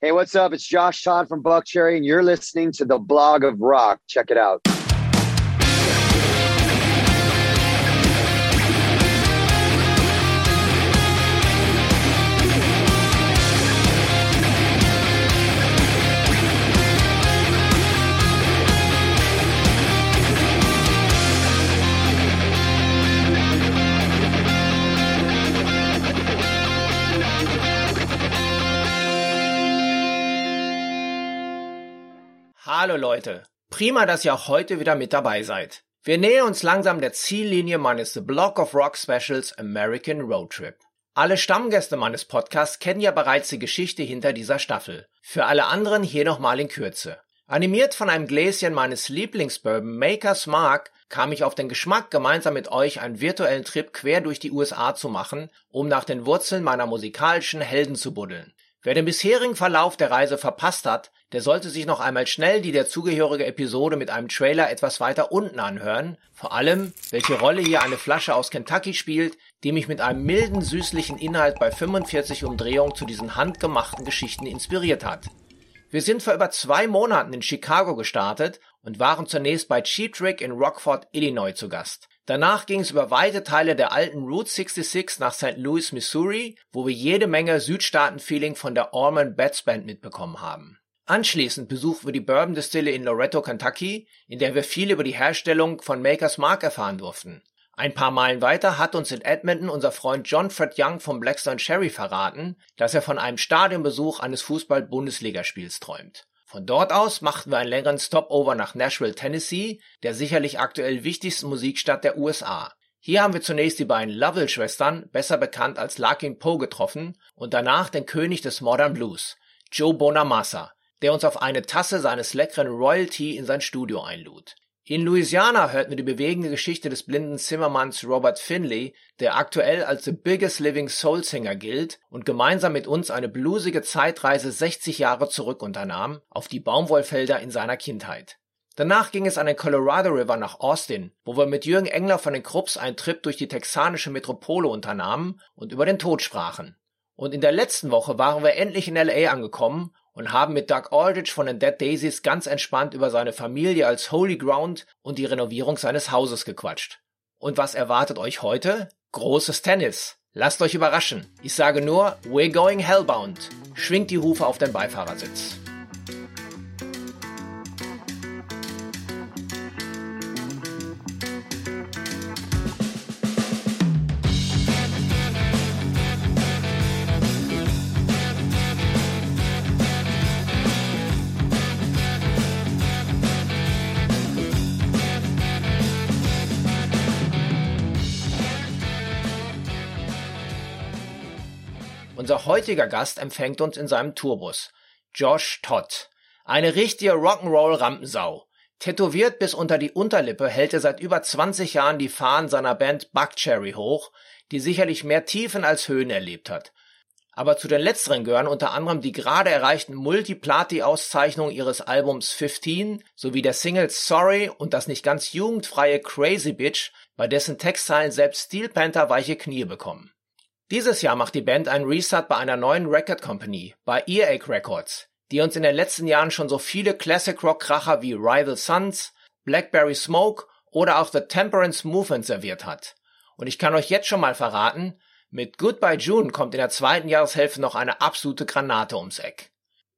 Hey, what's up? It's Josh Todd from Buckcherry, and you're listening to the Block of Rock. Check it out. Leute, prima, dass ihr auch heute wieder mit dabei seid. Wir nähern uns langsam der Ziellinie meines The Block of Rock Specials American Road Trip. Alle Stammgäste meines Podcasts kennen ja bereits die Geschichte hinter dieser Staffel. Für alle anderen hier nochmal in Kürze. Animiert von einem Gläschen meines Lieblingsbourbon Maker's Mark kam ich auf den Geschmack, gemeinsam mit euch einen virtuellen Trip quer durch die USA zu machen, um nach den Wurzeln meiner musikalischen Helden zu buddeln. Wer den bisherigen Verlauf der Reise verpasst hat, der sollte sich noch einmal schnell die dazugehörige Episode mit einem Trailer etwas weiter unten anhören, vor allem welche Rolle hier eine Flasche aus Kentucky spielt, die mich mit einem milden süßlichen Inhalt bei 45 Umdrehungen zu diesen handgemachten Geschichten inspiriert hat. Wir sind vor über zwei Monaten in Chicago gestartet und waren zunächst bei Cheap Trick in Rockford, Illinois zu Gast. Danach ging es über weite Teile der alten Route 66 nach St. Louis, Missouri, wo wir jede Menge Südstaaten-Feeling von der Orman Betts Band mitbekommen haben. Anschließend besuchten wir die Bourbon Distille in Loretto, Kentucky, in der wir viel über die Herstellung von Maker's Mark erfahren durften. Ein paar Meilen weiter hat uns in Edmonton unser Freund John Fred Young vom Blackstone Cherry verraten, dass er von einem Stadionbesuch eines Fußball-Bundesligaspiels träumt. Von dort aus machten wir einen längeren Stopover nach Nashville, Tennessee, der sicherlich aktuell wichtigsten Musikstadt der USA. Hier haben wir zunächst die beiden Lovell-Schwestern, besser bekannt als Larkin Poe, getroffen und danach den König des Modern Blues, Joe Bonamassa, der uns auf eine Tasse seines leckeren Royalty in sein Studio einlud. In Louisiana hörten wir die bewegende Geschichte des blinden Zimmermanns Robert Finley, der aktuell als the biggest living soul singer gilt und gemeinsam mit uns eine bluesige Zeitreise 60 Jahre zurück unternahm, auf die Baumwollfelder in seiner Kindheit. Danach ging es an den Colorado River nach Austin, wo wir mit Jürgen Engler von den Krupps einen Trip durch die texanische Metropole unternahmen und über den Tod sprachen. Und in der letzten Woche waren wir endlich in LA angekommen und haben mit Doug Aldrich von den Dead Daisies ganz entspannt über seine Familie als Holy Ground und die Renovierung seines Hauses gequatscht. Und was erwartet euch heute? Großes Tennis. Lasst euch überraschen. Ich sage nur, we're going hellbound. Schwingt die Hufe auf den Beifahrersitz. Unser heutiger Gast empfängt uns in seinem Tourbus. Josh Todd. Eine richtige Rock'n'Roll-Rampensau. Tätowiert bis unter die Unterlippe hält er seit über 20 Jahren die Fahnen seiner Band Buckcherry hoch, die sicherlich mehr Tiefen als Höhen erlebt hat. Aber zu den letzteren gehören unter anderem die gerade erreichten Multiplati-Auszeichnungen ihres Albums 15 sowie der Singles Sorry und das nicht ganz jugendfreie Crazy Bitch, bei dessen Textzeilen selbst Steel Panther weiche Knie bekommen. Dieses Jahr macht die Band einen Restart bei einer neuen Record Company, bei Earache Records, die uns in den letzten Jahren schon so viele Classic Rock Kracher wie Rival Sons, Blackberry Smoke oder auch The Temperance Movement serviert hat. Und ich kann euch jetzt schon mal verraten, mit Goodbye June kommt in der zweiten Jahreshälfte noch eine absolute Granate ums Eck.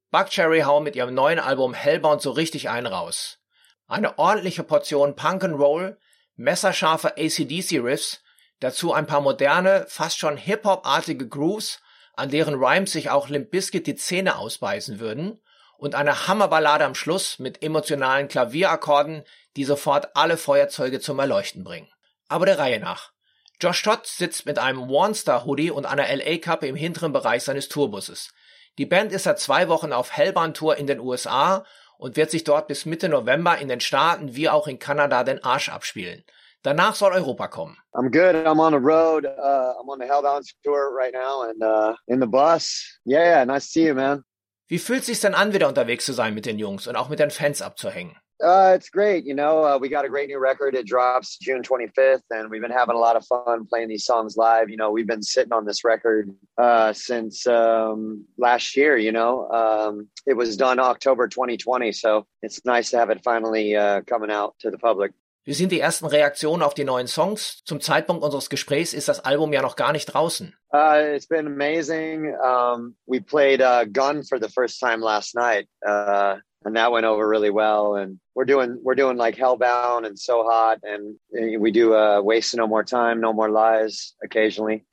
Buckcherry hauen mit ihrem neuen Album Hellbound so richtig einen raus. Eine ordentliche Portion Punk and messerscharfe ACDC Riffs Dazu ein paar moderne, fast schon Hip-Hop-artige Grooves, an deren Rhymes sich auch Limp Bizkit die Zähne ausbeißen würden, und eine Hammerballade am Schluss mit emotionalen Klavierakkorden, die sofort alle Feuerzeuge zum Erleuchten bringen. Aber der Reihe nach. Josh Todd sitzt mit einem One-Star-Hoodie und einer LA-Kappe im hinteren Bereich seines Tourbusses. Die Band ist seit zwei Wochen auf Hellbahn-Tour in den USA und wird sich dort bis Mitte November in den Staaten wie auch in Kanada den Arsch abspielen. Danach soll Europa kommen. I'm good. I'm on the road. Uh, I'm on the Hellbound tour right now and uh, in the bus. Yeah, nice to see you, man. Wie fühlt es sich denn an, wieder unterwegs zu sein mit den Jungs und auch mit den Fans abzuhängen? Uh, it's great. You know, uh, we got a great new record. It drops June 25th, and we've been having a lot of fun playing these songs live. You know, we've been sitting on this record uh, since um, last year. You know, um, it was done October 2020, so it's nice to have it finally uh, coming out to the public. Wie sind die ersten Reaktionen auf die neuen Songs? Zum Zeitpunkt unseres Gesprächs ist das Album ja noch gar nicht draußen. Uh, it's been amazing. Um, we played uh, Gun for the first time last night. Uh, and that went over really well. And we're doing we're doing like Hellbound and So Hot, and we do uh, Waste No More Time, No More Lies occasionally.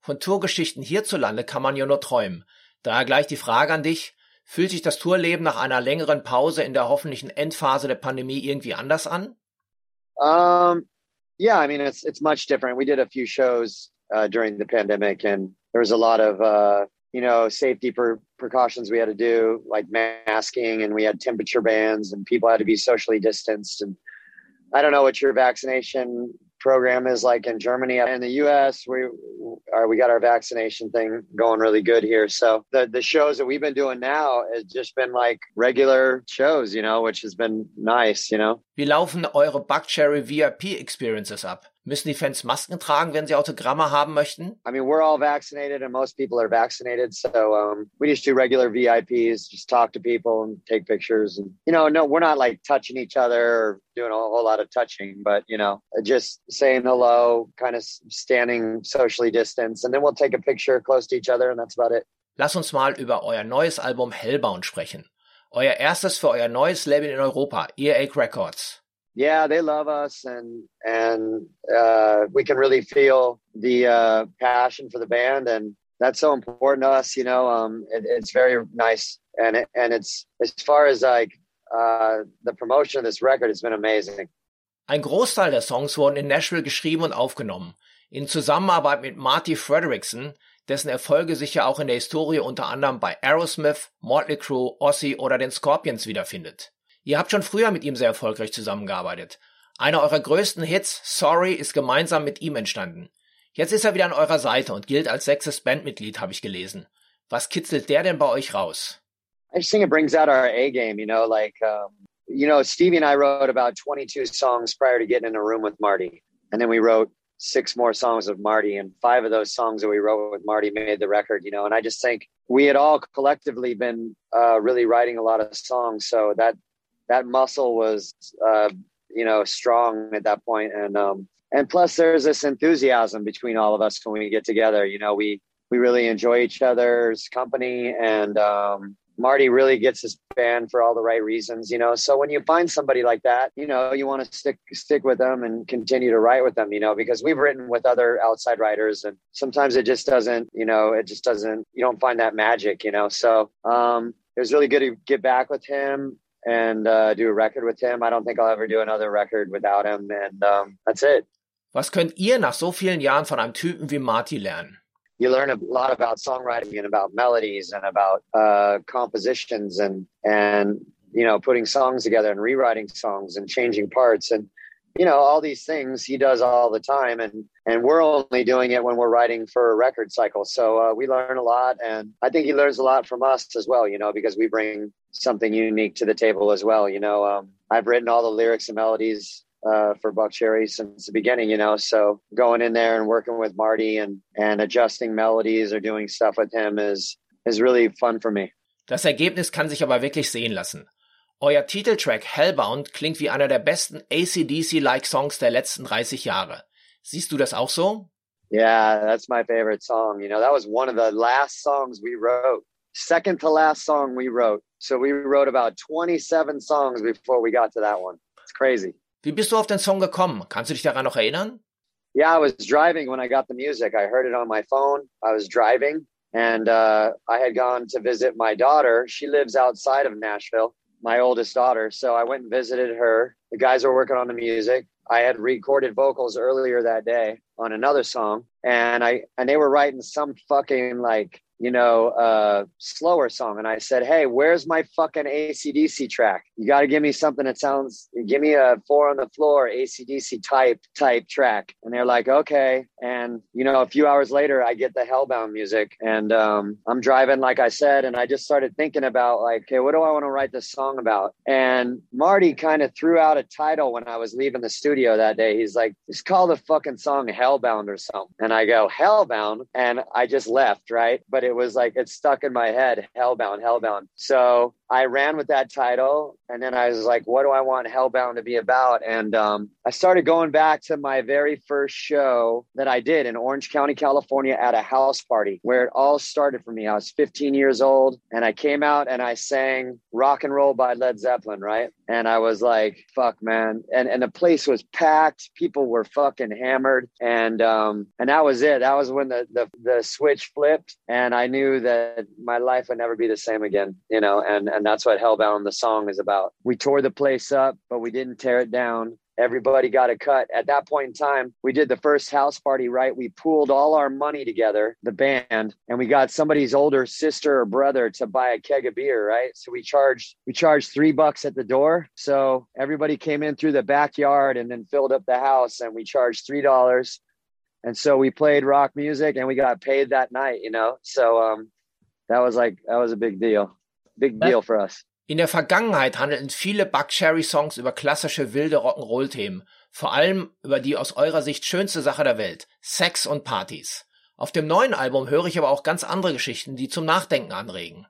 Von Tourgeschichten hierzulande kann man ja nur träumen. Daher gleich die Frage an dich: Fühlt sich das Tourleben nach einer längeren Pause in der hoffentlichen Endphase der Pandemie irgendwie anders an? Um, yeah, I mean it's it's much different. We did a few shows uh, during the pandemic, and there was a lot of uh, you know safety per- precautions we had to do like masking and we had temperature bands and people had to be socially distanced and i don't know what your vaccination program is like in Germany. and the U.S., we are we got our vaccination thing going really good here. So the the shows that we've been doing now has just been like regular shows, you know, which has been nice, you know. Wie laufen eure Buckcherry VIP Experiences ab? Müssen die Fans Masken tragen, wenn sie Autogramme haben möchten? I mean, we're all vaccinated and most people are vaccinated. So um, we just do regular VIPs, just talk to people and take pictures. And, you know, no, we're not like touching each other or doing a whole lot of touching, but, you know, just saying hello, kind of standing socially distanced. And then we'll take a picture close to each other and that's about it. Lass uns mal über euer neues Album Hellbound sprechen. Euer erstes für euer neues Label in Europa, Earache Records. Yeah, they love us, and and uh, we can really feel the uh, passion for the band, and that's so important to us. You know, um, it, it's very nice, and it, and it's as far as like uh, the promotion of this record, it's been amazing. Ein Großteil der Songs wurden in Nashville geschrieben und aufgenommen, in Zusammenarbeit mit Marty Frederickson, dessen Erfolge sich ja auch in der Historie unter anderem bei Aerosmith, Motley Crue, Ozzy oder den Scorpions wiederfindet. Ihr habt schon früher mit ihm sehr erfolgreich zusammengearbeitet. Einer eurer größten Hits, Sorry, ist gemeinsam mit ihm entstanden. Jetzt ist er wieder an eurer Seite und gilt als sechstes Bandmitglied, habe ich gelesen. Was kitzelt der denn bei euch raus? I think it brings out our A game, you know, like, um, you know, Stevie and I wrote about 22 songs prior to getting in a room with Marty. And then we wrote six more songs with Marty, and five of those songs that we wrote with Marty made the record, you know. And I just think we had all collectively been uh, really writing a lot of songs. So that that muscle was uh, you know strong at that point. And um, and plus there's this enthusiasm between all of us when we get together. You know we we really enjoy each other's company and um, Marti really gets his band for all the right reasons you know. So when you find somebody like that you know you want to stick stick with them and continue to write with them you know because we've written with other outside writers and sometimes it just doesn't you know it just doesn't you don't find that magic you know. So um it was really good to get back with him and uh, do a record with him. I don't think I'll ever do another record without him, and um, that's it. Was könnt ihr nach so vielen Jahren von einem Typen wie Marti lernen? You learn a lot about songwriting and about melodies and about uh, compositions and and you know putting songs together and rewriting songs and changing parts and you know all these things he does all the time and and we're only doing it when we're writing for a record cycle so uh, we learn a lot and i think he learns a lot from us as well you know because we bring something unique to the table as well you know um, i've written all the lyrics and melodies uh, for Buckcherry since the beginning, you know. So going in there and working with Marti and and adjusting melodies or doing stuff with him is is really fun for me. Das Ergebnis kann sich aber wirklich sehen lassen. Euer Titeltrack Hellbound klingt wie einer der besten ACDC-like Songs der letzten 30 Jahre. Siehst du das auch so? Yeah, that's my favorite song. You know, that was one of the last songs we wrote. Second to last song we wrote. So we wrote about 27 songs before we got to that one. It's crazy. Wie bist du auf den Song gekommen? Kannst du dich daran noch erinnern? Yeah, I was driving when I got the music. I heard it on my phone. I was driving and uh, I had gone to visit my daughter. She lives outside of Nashville my oldest daughter. So I went and visited her. The guys were working on the music. I had recorded vocals earlier that day on another song, and I and they were writing some fucking like you know, uh, slower song. And I said, Hey, where's my fucking ACDC track? You got to give me something that sounds, give me a four on the floor ACDC type, type track. And they're like, okay. And, you know, a few hours later, I get the Hellbound music and um, I'm driving, like I said, and I just started thinking about like, okay, what do I want to write this song about? And Marti kind of threw out a title when I was leaving the studio that day. He's like, just call the fucking song Hellbound or something. And I go, Hellbound. And I just left, right? But it was like, it stuck in my head, Hellbound, Hellbound. So I ran with that title and then I was like, what do I want Hellbound to be about? And um, I started going back to my very first show that I did in Orange County, California at a house party where it all started for me. I was 15 years old and I came out and I sang rock and roll by Led Zeppelin, right? And I was like, fuck, man. And, and the place was packed. People were fucking hammered. And, um, and that was it. That was when the, the, the switch flipped and I knew that my life would never be the same again, you know, and, and that's what Hellbound, the song is about. We tore the place up, but we didn't tear it down. Everybody got a cut. At that point in time we did the first house party right? We pooled all our money together the band and we got somebody's older sister or brother to buy a keg of beer right? So we charged we charged three bucks at the door. So everybody came in through the backyard and then filled up the house and we charged three dollars and so we played rock music and we got paid that night you know so um that was like that was a big deal big deal for us In der Vergangenheit handelten viele Buckcherry-Songs über klassische wilde Rock'n'Roll-Themen, vor allem über die aus eurer Sicht schönste Sache der Welt, Sex und Partys. Auf dem neuen Album höre ich aber auch ganz andere Geschichten, die zum Nachdenken anregen.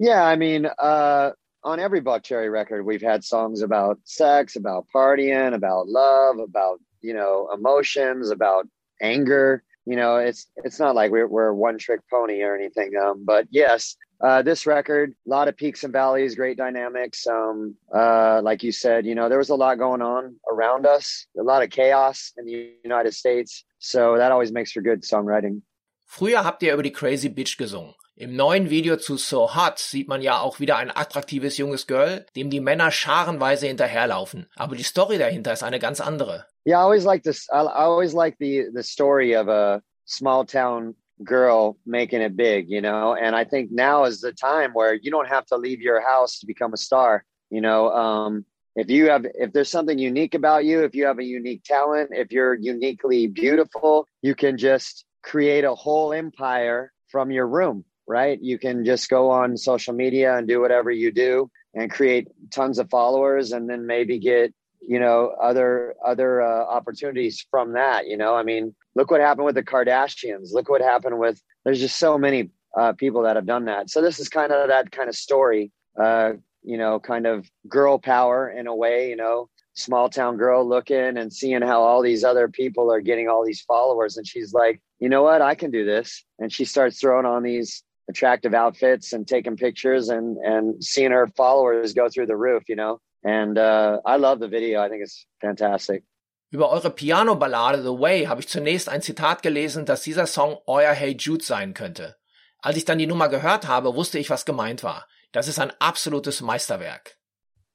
Yeah, I mean, uh, on every Buckcherry record, we've had songs about sex, about partying, about love, about, you know, emotions, about anger. You know, it's it's not like we're, we're one trick pony or anything. Um, but yes, uh, this record, a lot of peaks and valleys, great dynamics. Um, uh, like you said, you know, there was a lot going on around us, a lot of chaos in the United States. So that always makes for good songwriting. Früher habt ihr über die Crazy Bitch gesungen. Im neuen Video zu So Hot sieht man ja auch wieder ein attraktives junges Girl, dem die Männer scharenweise hinterherlaufen. Aber die Story dahinter ist eine ganz andere. Yeah, I always like this. I, always like the the story of a small town girl making it big, you know. And I think now is the time where you don't have to leave your house to become a star. You know, um, if you have, if there's something unique about you, if you have a unique talent, if you're uniquely beautiful, you can just create a whole empire from your room, right? You can just go on social media and do whatever you do and create tons of followers and then maybe get you know other other uh, opportunities from that you know? I mean look what happened with the kardashians. Look what happened with there's just so many uh, people that have done that. So this is kind of that kind of story uh, you know kind of girl power in a way you know? Small town girl looking and seeing how all these other people are getting all these followers and she's like you know what? I can do this. And she starts throwing on these attractive outfits and taking pictures and and seeing her followers go through the roof you know and uh, I love the video. I think it's fantastic. Über eure Piano-Ballade The Way habe ich zunächst ein Zitat gelesen, dass dieser Song euer Hey Jude sein könnte. Als ich dann die Nummer gehört habe, wusste ich, was gemeint war. Das ist ein absolutes Meisterwerk.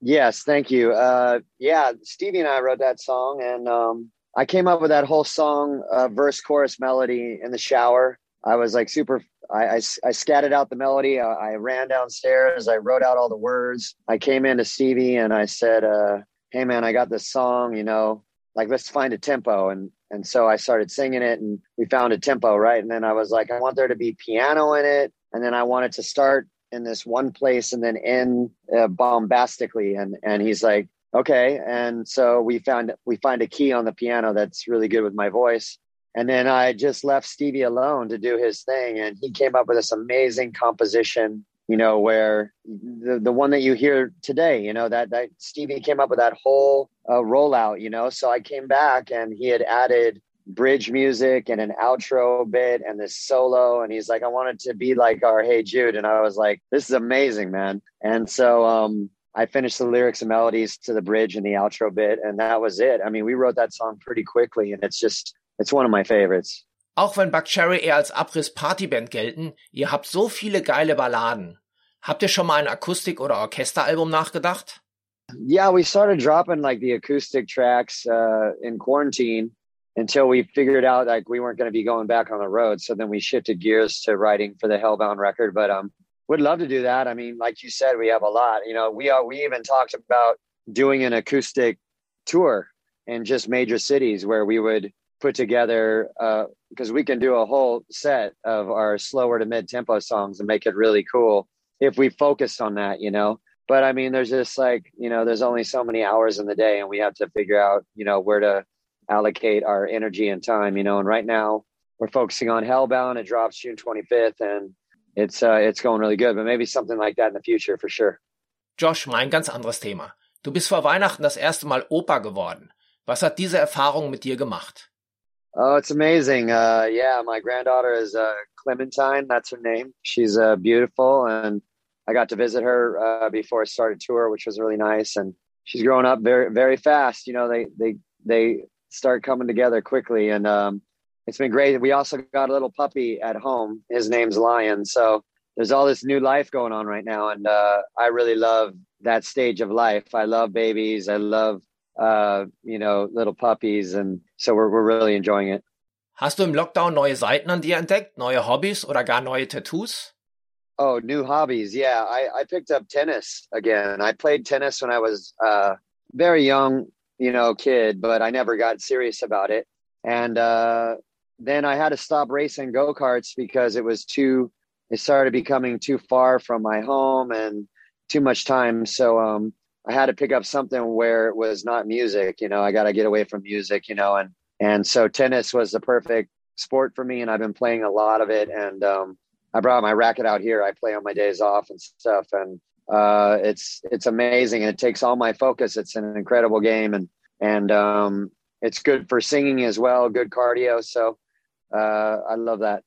Yes, thank you. Uh, yeah, Stevie and I wrote that song, and um, I came up with that whole song, uh, verse, chorus, melody in the shower. I was like super I, I, I scattered out the melody. I, I, ran downstairs. I wrote out all the words. I came into Stevie and I said, uh, "Hey man, I got this song. You know, like let's find a tempo." And and so I started singing it, and we found a tempo, right? And then I was like, I want there to be piano in it, and then I wanted to start in this one place and then end uh, bombastically. And and he's like, okay. And so we found we find a key on the piano that's really good with my voice and then I just left Stevie alone to do his thing. And he came up with this amazing composition, you know, where the, the one that you hear today, you know, that, that Stevie came up with that whole uh, rollout, you know. So I came back and he had added bridge music and an outro bit and this solo. And he's like, I wanted to be like our Hey Jude. And I was like, this is amazing, man. And so, um, I finished the lyrics and melodies to the bridge and the outro bit, and that was it. I mean, we wrote that song pretty quickly, and it's just It's one of my favorites. Auch wenn Buckcherry eher als Abriss-Partyband gelten, ihr habt so viele geile Balladen. Habt ihr schon mal ein Akustik- oder Orchesteralbum nachgedacht? Yeah, we started dropping like the acoustic tracks uh, in quarantine. until we figured out like we weren't going to be going back on the road. So then we shifted gears to writing for the Hellbound record. But um, would love to do that. I mean, like you said, we have a lot. You know, we are we even talked about doing an acoustic tour in just major cities where we would put together because uh, we can do a whole set of our slower to mid tempo songs and make it really cool if we focus on that, you know. But I mean, there's just like you know, there's only so many hours in the day, and we have to figure out you know where to allocate our energy and time, you know. And right now, we're focusing on Hellbound. It drops June 25th, and it's uh, it's going really good. But maybe something like that in the future for sure. Josh, mein ganz anderes Thema. Du bist vor Weihnachten das erste Mal Opa geworden. Was hat diese Erfahrung mit dir gemacht? Oh, it's amazing. Uh, yeah, my granddaughter is uh, Clementine. That's her name. She's uh, beautiful, and I got to visit her uh, before I started tour, which was really nice. And she's growing up very, very fast. You know, they they they start coming together quickly, and um, it's been great. We also got a little puppy at home. His name's Lion. So there's all this new life going on right now, and uh, I really love that stage of life. I love babies. I love uh, you know little puppies, and so we're we're really enjoying it. Hast du im Lockdown neue Seiten an dir entdeckt, neue Hobbys oder gar neue Tattoos? Oh, new hobbies. Yeah, I, I picked up tennis again. I played tennis when I was uh, very young, you know, kid, but I never got serious about it. And uh, then I had to stop racing go karts because it was too. It started becoming too far from my home and too much time. So um, I had to pick up something where it was not music. You know, I got to get away from music. You know, and and so tennis was the perfect sport for me, and I've been playing a lot of it. And um, I brought my racket out here. I play on my days off and stuff, and uh, it's it's amazing. And it takes all my focus. It's an incredible game, and and um, it's good for singing as well. Good cardio. So uh, I love that.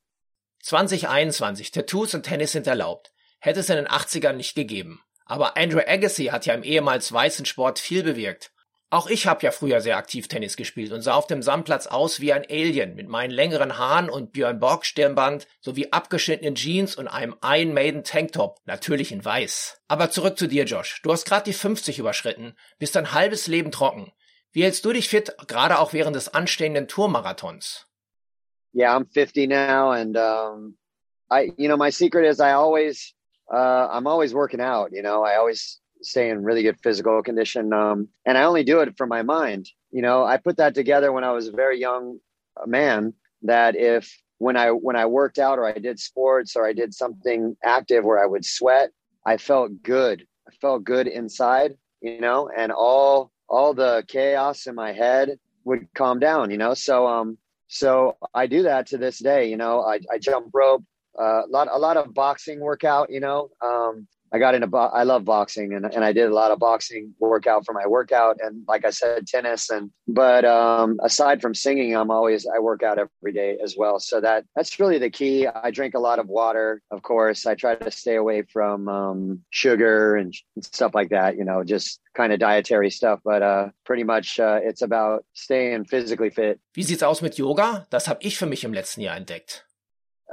2021. Tattoos und Tennis sind erlaubt. Hätte es in den 80ern nicht gegeben. Aber Andrew Agassi hat ja im ehemals weißen Sport viel bewirkt. Auch ich habe ja früher sehr aktiv Tennis gespielt und sah auf dem Sandplatz aus wie ein Alien mit meinen längeren Haaren und Björn Borg Stirnband sowie abgeschnittenen Jeans und einem Iron Maiden Tanktop, natürlich in weiß. Aber zurück zu dir, Josh. Du hast gerade die 50 überschritten, bist dein halbes Leben trocken. Wie hältst du dich fit, gerade auch während des anstehenden Tourmarathons? Yeah, I'm 50 now and um, I you know my secret is I always uh, I'm always working out, you know. I always stay in really good physical condition. Um, and I only do it for my mind. You know, I put that together when I was a very young man that if when I when I worked out or I did sports or I did something active where I would sweat, I felt good. I felt good inside, you know, and all all the chaos in my head would calm down, you know. So um so I do that to this day, you know. I, I jump rope, a lot a lot of boxing workout, you know. Um I got into bo- I love boxing and, and I did a lot of boxing workout for my workout and like I said tennis and but um, aside from singing I'm always I work out every day as well so that that's really the key I drink a lot of water of course I try to stay away from um, sugar and stuff like that you know just kind of dietary stuff but uh, pretty much uh, it's about staying physically fit. Wie sieht's aus mit Yoga? Das habe ich für mich im letzten Jahr entdeckt.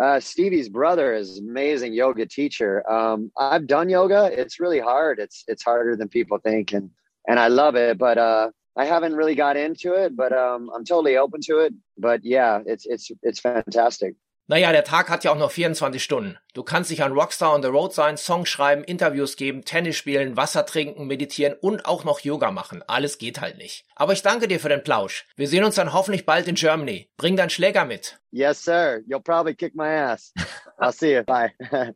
Uh, Stevie's brother is amazing yoga teacher. Um, I've done yoga. It's really hard. It's it's harder than people think, and and I love it. But uh, I haven't really got into it. But um, I'm totally open to it. But yeah, it's it's it's fantastic. Naja, der Tag hat ja auch nur 24 Stunden. Du kannst dich ein Rockstar on the Road sein, Songs schreiben, Interviews geben, Tennis spielen, Wasser trinken, meditieren und auch noch Yoga machen. Alles geht halt nicht. Aber ich danke dir für den Plausch. Wir sehen uns dann hoffentlich bald in Germany. Bring deinen Schläger mit. Yes, sir. You'll probably kick my ass. I'll see you. Bye.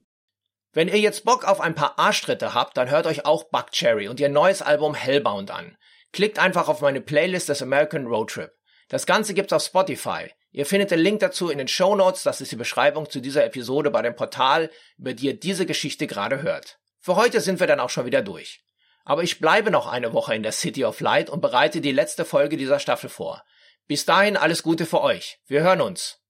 Wenn ihr jetzt Bock auf ein paar Arschtritte habt, dann hört euch auch Buck Cherry und ihr neues Album Hellbound an. Klickt einfach auf meine Playlist des American Road Trip. Das Ganze gibt's auf Spotify. Ihr findet den Link dazu in den Show Notes, das ist die Beschreibung zu dieser Episode bei dem Portal, über die ihr diese Geschichte gerade hört. Für heute sind wir dann auch schon wieder durch. Aber ich bleibe noch eine Woche in der City of Light und bereite die letzte Folge dieser Staffel vor. Bis dahin alles Gute für euch. Wir hören uns.